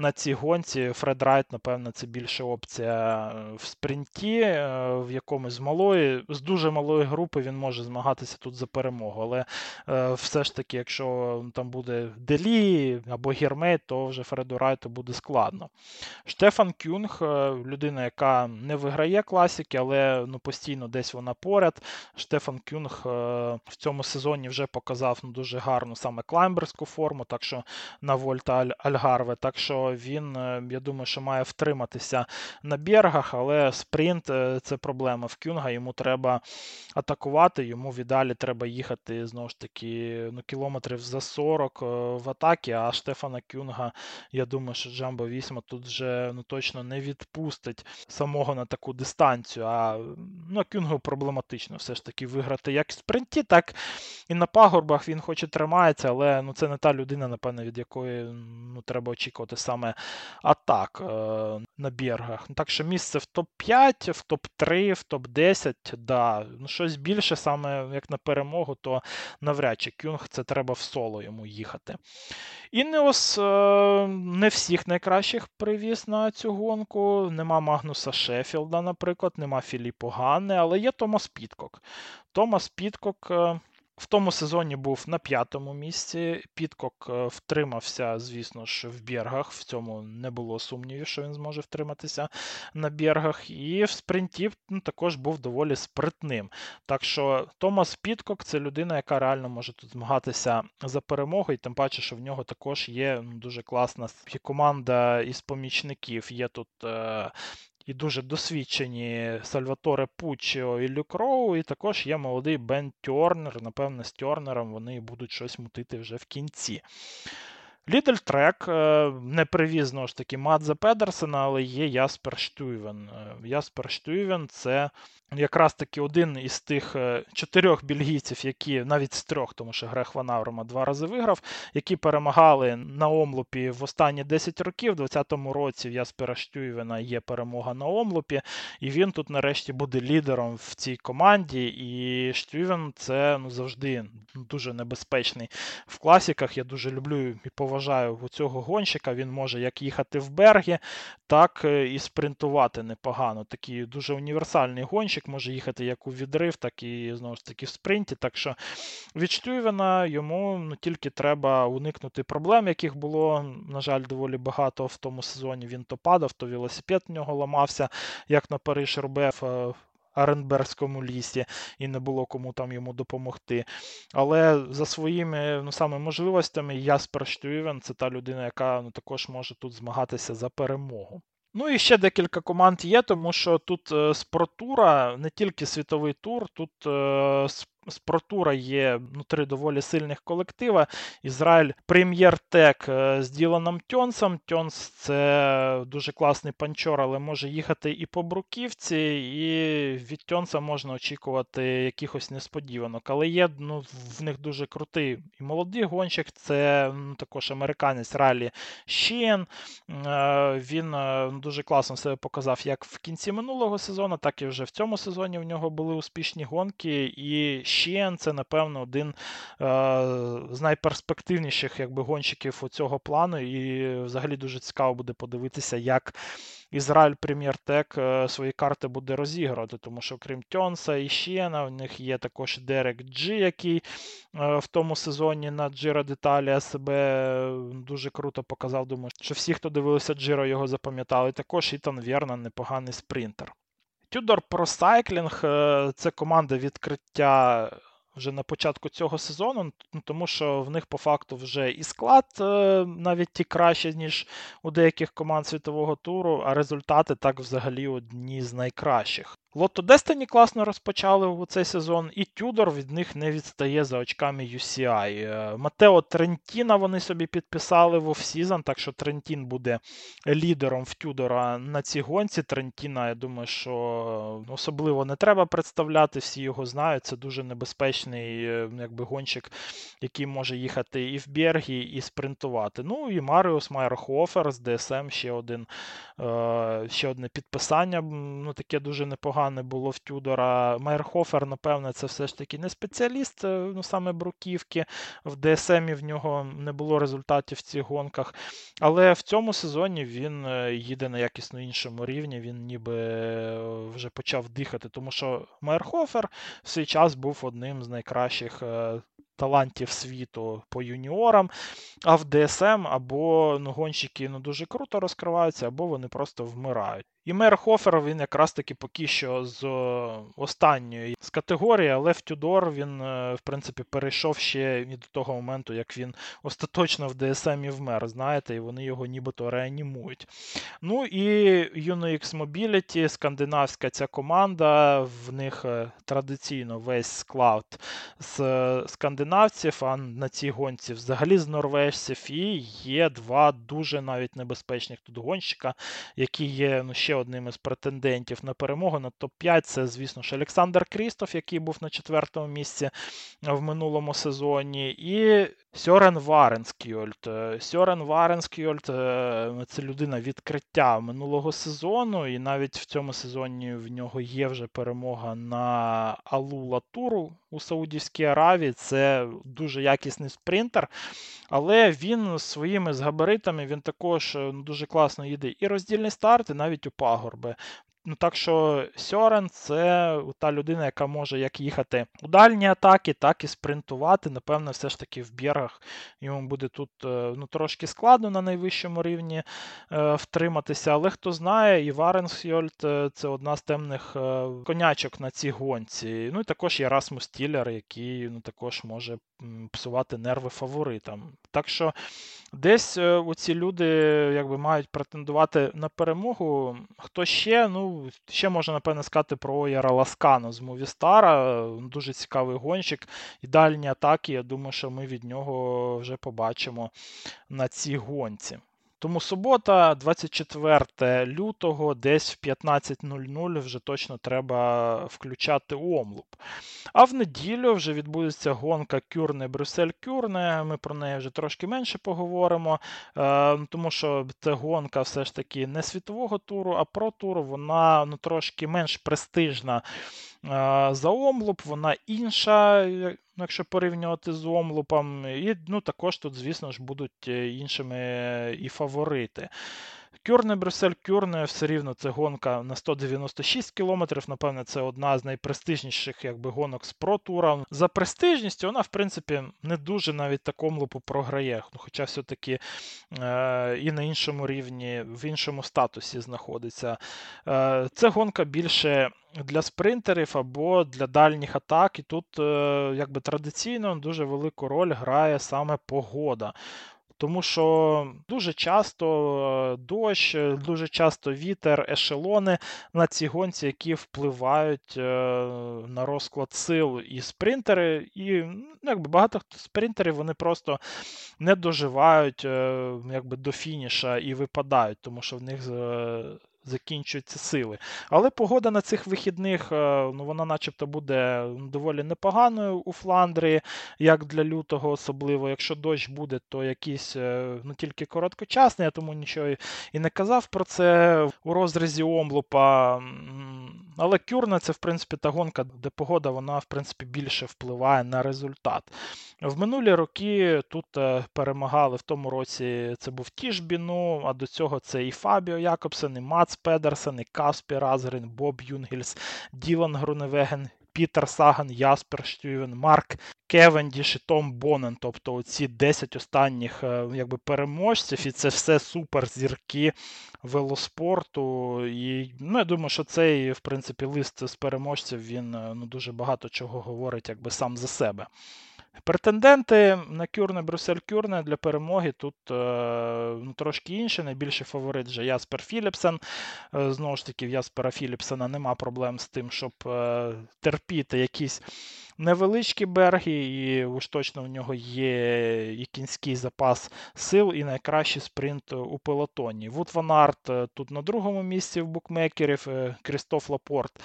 на цій гонці Фред Райт, напевно, це більше опція е, в спринті, е, в якомусь з малої, з дуже малої групи він може змагатися тут за перемогу. Але е, все ж таки, якщо там буде Де Лі або Гірмей, то вже Фреду Райту буде складно. Штефан Кюнг, людина, яка не виграє класики, але ну, постійно десь вона поряд. Штефан Кюнг в цьому сезоні вже показав ну, дуже гарну саме клаймберську форму, так що на Вольта Альгарве. Так що він, е, я думаю, що має втриматися на бергах, але спринт е, це проблема. В Кюнга йому треба атакувати, йому віддалі треба їхати знову ж таки ну, кілометрів за 40 е, в атакі, а Штефана Кюнга, я думаю, що Джамбо Вісма тут вже ну, точно не відпустить самого на таку дистанцію. А ну, Кюнгу проблематично все ж таки виграти як в спринті, так і на пагорбах він хоч і тримається, але ну, це не та людина, напевне, від якої ну, треба очікувати саме атак е, на бергах. Ну, так що місце в топ-5, в топ-3, в топ-10, да. Ну, щось більше, саме як на перемогу, то навряд чи Кюнг це треба в соло йому їхати. Інеос е, не всіх найкращих привіз на цю гонку. Нема Магнуса Шеффілда, наприклад, нема Філіппо Ганни, але є Томас Підкок. Томас Підкок. В тому сезоні був на п'ятому місці. Підкок е, втримався, звісно ж, в Бергах. В цьому не було сумнівів, що він зможе втриматися на Бергах. І в спринті ну, також був доволі спритним. Так що Томас Підкок це людина, яка реально може тут змагатися за перемогу, і тим паче, що в нього також є ну, дуже класна команда із помічників. Є тут е, і дуже досвідчені Сальваторе Пуччіо і Люкроу, і також є молодий Бен Тьорнер. Напевне, з Тьорнером вони будуть щось мутити вже в кінці. Лідель Трек е, не привіз знову ж таки Мадзе Педерсена, але є Яспер Штюйвен. Е, Яспер Штюйвен це якраз таки один із тих е, чотирьох бельгійців, які навіть з трьох, тому що Грех Ванаврома два рази виграв, які перемагали на омлупі в останні 10 років. У 2020 році в Яспера Штюйвена є перемога на омлупі, і він тут нарешті буде лідером в цій команді. І Штюйвен це ну, завжди дуже небезпечний в класіках. Я дуже люблю і поважаю цього гонщика. Він може як їхати в берги, так е, і спринтувати непогано. Такий дуже універсальний гонщик гонщик може їхати як у відрив, так і знову ж таки в спринті. Так що від Штюйвена йому ну, тільки треба уникнути проблем, яких було, на жаль, доволі багато в тому сезоні. Він то падав, то велосипед в нього ламався, як на Париж Рубеф. Е, Аренбергському лісі і не було кому там йому допомогти. Але за своїми ну, саме можливостями Яспер Штюєвен це та людина, яка ну, також може тут змагатися за перемогу. Ну і ще декілька команд є, тому що тут е, спортура, не тільки світовий тур, тут е, з Протура є внутри доволі сильних колектива. Ізраїль прем'єр-тек е, з Діланом Тьонсом. Тьонс це дуже класний панчор, але може їхати і по бруківці, і від Тьонса можна очікувати якихось несподіванок. Але є ну, в них дуже крутий і молодий гонщик, це ну, також американець Ралі Шієн. Е, він е, дуже класно себе показав як в кінці минулого сезону, так і вже в цьому сезоні в нього були успішні гонки. І Щен це, напевно, один е, з найперспективніших якби, гонщиків у цього плану. І взагалі дуже цікаво буде подивитися, як Ізраїль Прем'єр Тек свої карти буде розігрувати, тому що крім Тьонса і Щена, в них є також Дерек Джі, який е, в тому сезоні на Джиро Деталія себе дуже круто показав. Думаю, що всі, хто дивилися Джиро, його запам'ятали. Також Ітан Верна непоганий спринтер. Tudor Pro Cycling – це команда відкриття вже на початку цього сезону, ну, тому що в них по факту вже і склад е, навіть ті краще, ніж у деяких команд світового туру, а результати так взагалі одні з найкращих. Лотто Dstny класно розпочали у цей сезон, і Тюдор від них не відстає за очками UCI. Е, Матео Трентіна вони собі підписали в офсізон, так що Трентін буде лідером в Тюдора на цій гонці. Трентіна, я думаю, що особливо не треба представляти, всі його знають. Це дуже небезпечний е, якби, гонщик, який може їхати і в Бергі, і спринтувати. Ну і Маріус Майерхофер з ДСМ ще один, е, ще одне підписання. ну Таке дуже непогане непогане було в Тюдора. Майерхофер, напевне, це все ж таки не спеціаліст, е, ну саме Бруківки. В ДСМі в нього не було результатів в цих гонках. Але в цьому сезоні він е, їде на якісно іншому рівні. Він ніби е, вже почав дихати, тому що Майерхофер в свій час був одним з найкращих талантів світу по юніорам, а в ДСМ або ну, гонщики ну, дуже круто розкриваються, або вони просто вмирають. І Мер Хофер він якраз таки поки що з останньої з категорії, але в Тюдор він, е, в принципі, перейшов ще і до того моменту, як він остаточно в DSM і вмер, знаєте, і вони його нібито реанімують. Ну і UNOX Mobility, скандинавська ця команда, в них е, традиційно весь склад з скандинавців, а на цій гонці взагалі з норвежців, і є два дуже навіть небезпечних тут гонщика, які є ну, ще одним із претендентів на перемогу на топ-5. Це, звісно ж, Олександр Крістоф, який був на четвертому місці в минулому сезоні, і Сьорен Варенскьольд. Сьорен Варенскьольд це людина відкриття минулого сезону, і навіть в цьому сезоні в нього є вже перемога на Алула Туру у Саудівській Аравії. Це дуже якісний спринтер. Але він своїми з габаритами він також ну, дуже класно їде і роздільні старти, навіть у пагорби. Ну, Так що Сьорен це та людина, яка може як їхати у дальні атаки, так і спринтувати. Напевно, все ж таки в бєргах йому буде тут е, ну, трошки складно на найвищому рівні е, втриматися. Але хто знає, і Варенсьольд е, це одна з темних е, конячок на цій гонці. Ну і також є Расмус Тіллер, який ну, також може псувати нерви фаворитам. Так що десь е, оці люди якби мають претендувати на перемогу. Хто ще? Ну, ще можна, напевне, сказати про Яра Ласкану з Мовістара. Дуже цікавий гонщик. Ідеальні атаки, я думаю, що ми від нього вже побачимо на цій гонці. Тому субота, 24 лютого, десь в 15.00 вже точно треба включати омлуп. А в неділю вже відбудеться гонка Кюрне-Брюссель-Кюрне. Ми про неї вже трошки менше поговоримо, е, тому що це гонка все ж таки не світового туру, а про туру вона ну, трошки менш престижна за омлуп, вона інша, якщо порівнювати з омлупом. І ну, також тут, звісно ж, будуть е, іншими е, і фаворити. Кюрне Брюссель Кюрне все рівно це гонка на 196 кілометрів. Напевне, це одна з найпрестижніших якби, гонок з Pro За престижністю вона, в принципі, не дуже навіть такому лупу програє. Ну, Хоча все-таки е, і на іншому рівні, в іншому статусі знаходиться. Е, Це гонка більше. Для спринтерів або для дальніх атак, і тут е, якби традиційно дуже велику роль грає саме погода. Тому що дуже часто е, дощ, е, дуже часто вітер, ешелони на ці гонці, які впливають е, на розклад сил і спринтери. І ну, якби багато спринтерів вони просто не доживають якби, до фініша і випадають, тому що в них закінчуються сили. Але погода на цих вихідних, е, ну вона начебто буде доволі непоганою у Фландрії, як для лютого, особливо. Якщо дощ буде, то якийсь е, ну тільки короткочасний, я тому нічого і не казав про це у розрізі омлупа. Але Кюрне це, в принципі, та гонка, де погода, вона, в принципі, більше впливає на результат. В минулі роки тут е, перемагали в тому році це був Тіш Бенот, а до цього це і Фабіо Якобсен, і Мац Педерсен, і Каспер Асгрін, Боб Юнгельс, Ділан Груневеген, Пітер Саган, Яспер Штювен, Марк Кевендіш і Том Бонен. Тобто ці 10 останніх е, якби, переможців, і це все суперзірки велоспорту. І ну, я думаю, що цей, в принципі, лист з переможців він е, ну, дуже багато чого говорить якби сам за себе. Претенденти на Кюрне, Брюссель Кюрне для перемоги тут е, ну, трошки інші. Найбільший фаворит вже Яспер Філіпсен. Е, знову ж таки, в Яспера Філіпсена нема проблем з тим, щоб е, терпіти якісь невеличкі берги, і уж точно в нього є і кінський запас сил, і найкращий спринт у пелотоні. Ваут Ван Арт тут на другому місці в букмекерів, Крістоф Лапорт.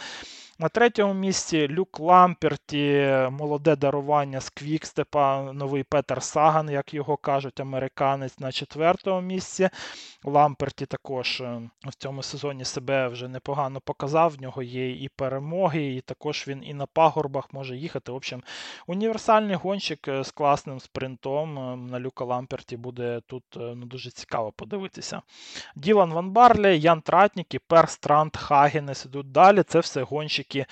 На третьому місці Люк Ламперті, молоде дарування з Квікстепа, новий Петер Саган, як його кажуть, американець. На четвертому місці. Ламперті також е, в цьому сезоні себе вже непогано показав. В нього є і перемоги, і також він і на пагорбах може їхати. В общем, універсальний гонщик е, з класним спринтом. Е, на Люка Ламперті буде тут ну, дуже цікаво подивитися. Ділан Ван Барлі, Ян Тратнік і Пер Странт Хагенес ідуть далі. Це все гонщики тільки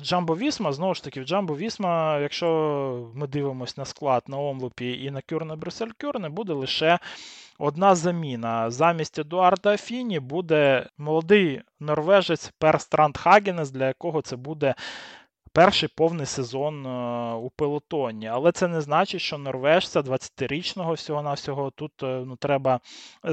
Джамбо Вісма, знову ж таки, в Джамбо Вісма, якщо ми дивимося на склад на Омлупі і на Кюрне Брюссель Кюрне, буде лише одна заміна. Замість Едуарда Афіні буде молодий норвежець Перстранд Хагенес, для якого це буде перший повний сезон е, у пелотоні. Але це не значить, що норвежця 20-річного всього-навсього тут е, ну, треба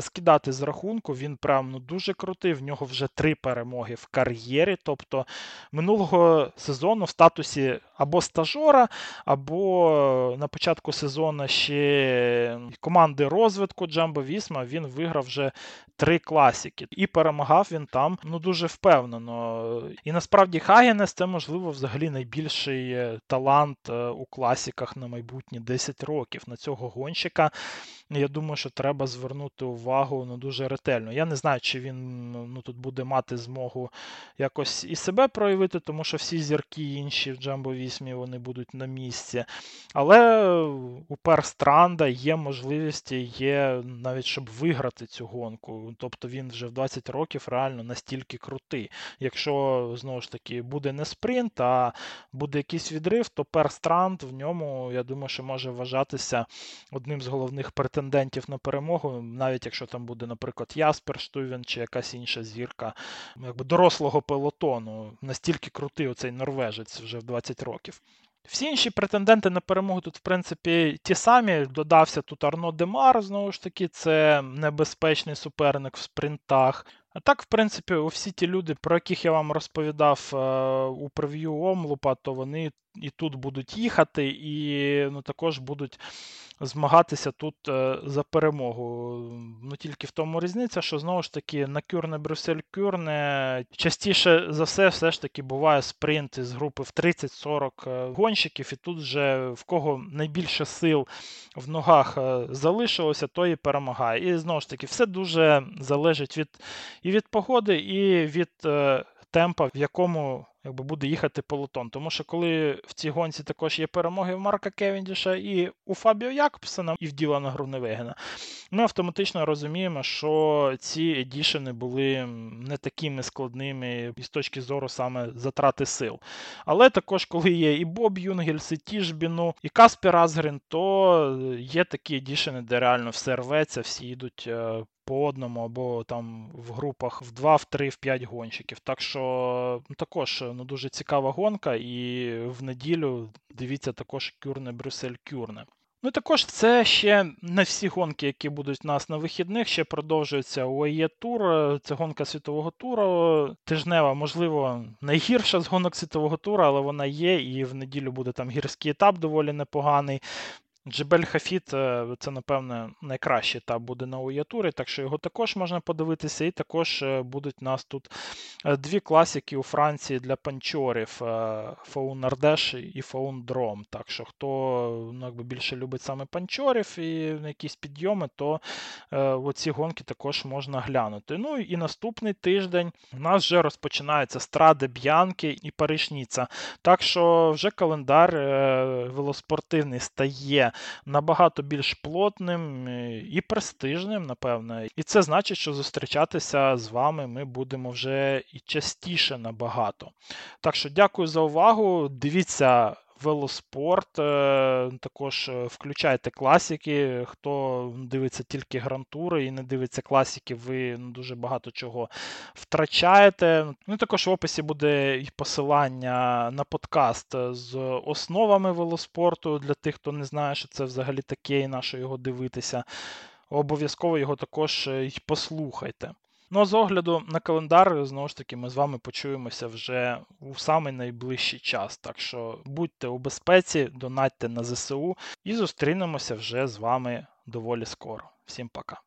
скидати з рахунку. Він прям ну, дуже крутий. В нього вже три перемоги в кар'єрі. Тобто минулого сезону в статусі або стажора, або на початку сезону ще команди розвитку Джамбо Вісма він виграв вже три класики. І перемагав він там ну дуже впевнено. І насправді Хагенес це, можливо, взагалі найбільший е, талант е, у класіках на майбутні 10 років. На цього гонщика. Я думаю, що треба звернути увагу ну, дуже ретельно. Я не знаю, чи він ну, тут буде мати змогу якось і себе проявити, тому що всі зірки інші в Джамбо Вісмі вони будуть на місці. Але у Перстранда є можливості, є навіть щоб виграти цю гонку. Тобто він вже в 20 років реально настільки крутий. Якщо знову ж таки буде не спринт, а буде якийсь відрив, то Перстранд в ньому, я думаю, що може вважатися одним з головних претендентів на перемогу, навіть якщо там буде, наприклад, Яспер Штувен чи якась інша зірка якби дорослого пелотону. Настільки крутий оцей норвежець вже в 20 років. Всі інші претенденти на перемогу тут, в принципі, ті самі. Додався тут Арно Демар, знову ж таки, це небезпечний суперник в спринтах. А так, в принципі, всі ті люди, про яких я вам розповідав е, у прев'ю Омлупа, то вони і тут будуть їхати, і ну, також будуть змагатися тут е, за перемогу. Ну Тільки в тому різниця, що знову ж таки на Кюрне Брюссель Кюрне частіше за все, все ж таки буває спринт із групи в 30-40 е, гонщиків, і тут вже в кого найбільше сил в ногах залишилося, той і перемагає. І знову ж таки, все дуже залежить від і від погоди, і від е, темпа, в якому якби, буде їхати полотон. Тому що коли в цій гонці також є перемоги в Марка Кевіндіша і у Фабіо Якобсена, і в Ділана Груневегена, ми автоматично розуміємо, що ці едішени були не такими складними з точки зору саме затрати сил. Але також, коли є і Боб Юнгельс, і Тішбіну, і Каспер Азгрін, то є такі едішени, де реально все рветься, всі йдуть е, по одному, або там в групах в 2, в 3, в 5 гонщиків. Так що ну, також ну, дуже цікава гонка, і в неділю дивіться також Кюрне Брюссель Кюрне. Ну також це ще не всі гонки, які будуть у нас на вихідних, ще продовжується УАЄ тур. Це гонка світового туру. Тижнева, можливо, найгірша з гонок світового туру, але вона є. І в неділю буде там гірський етап доволі непоганий. Джебель Хафіт е, це, напевне, найкращий етап буде на уятурі, так що його також можна подивитися. І також е, будуть у нас тут е, дві класики у Франції для панчорів: Фаун Ардеш і Фаун Дром. Так що, хто ну, якби більше любить саме панчорів і якісь підйоми, то оці гонки також можна глянути. Ну і наступний тиждень у нас вже розпочинається Страде Б'янке і Париж-Ніцца. Так що вже календар велоспортивний стає набагато більш плотним е, і престижним, напевно. І це значить, що зустрічатися з вами ми будемо вже і частіше набагато. Так що дякую за увагу. Дивіться велоспорт. Е, також е, включайте класики. Хто дивиться тільки грантури і не дивиться класики, ви ну, дуже багато чого втрачаєте. Ну також в описі буде і посилання на подкаст з основами велоспорту для тих, хто не знає, що це взагалі таке, і на що його дивитися. Обов'язково його також е, послухайте. Ну а з огляду на календар, знову ж таки, ми з вами почуємося вже у самий найближчий час. Так що будьте у безпеці, донатьте на ЗСУ і зустрінемося вже з вами доволі скоро. Всім пока.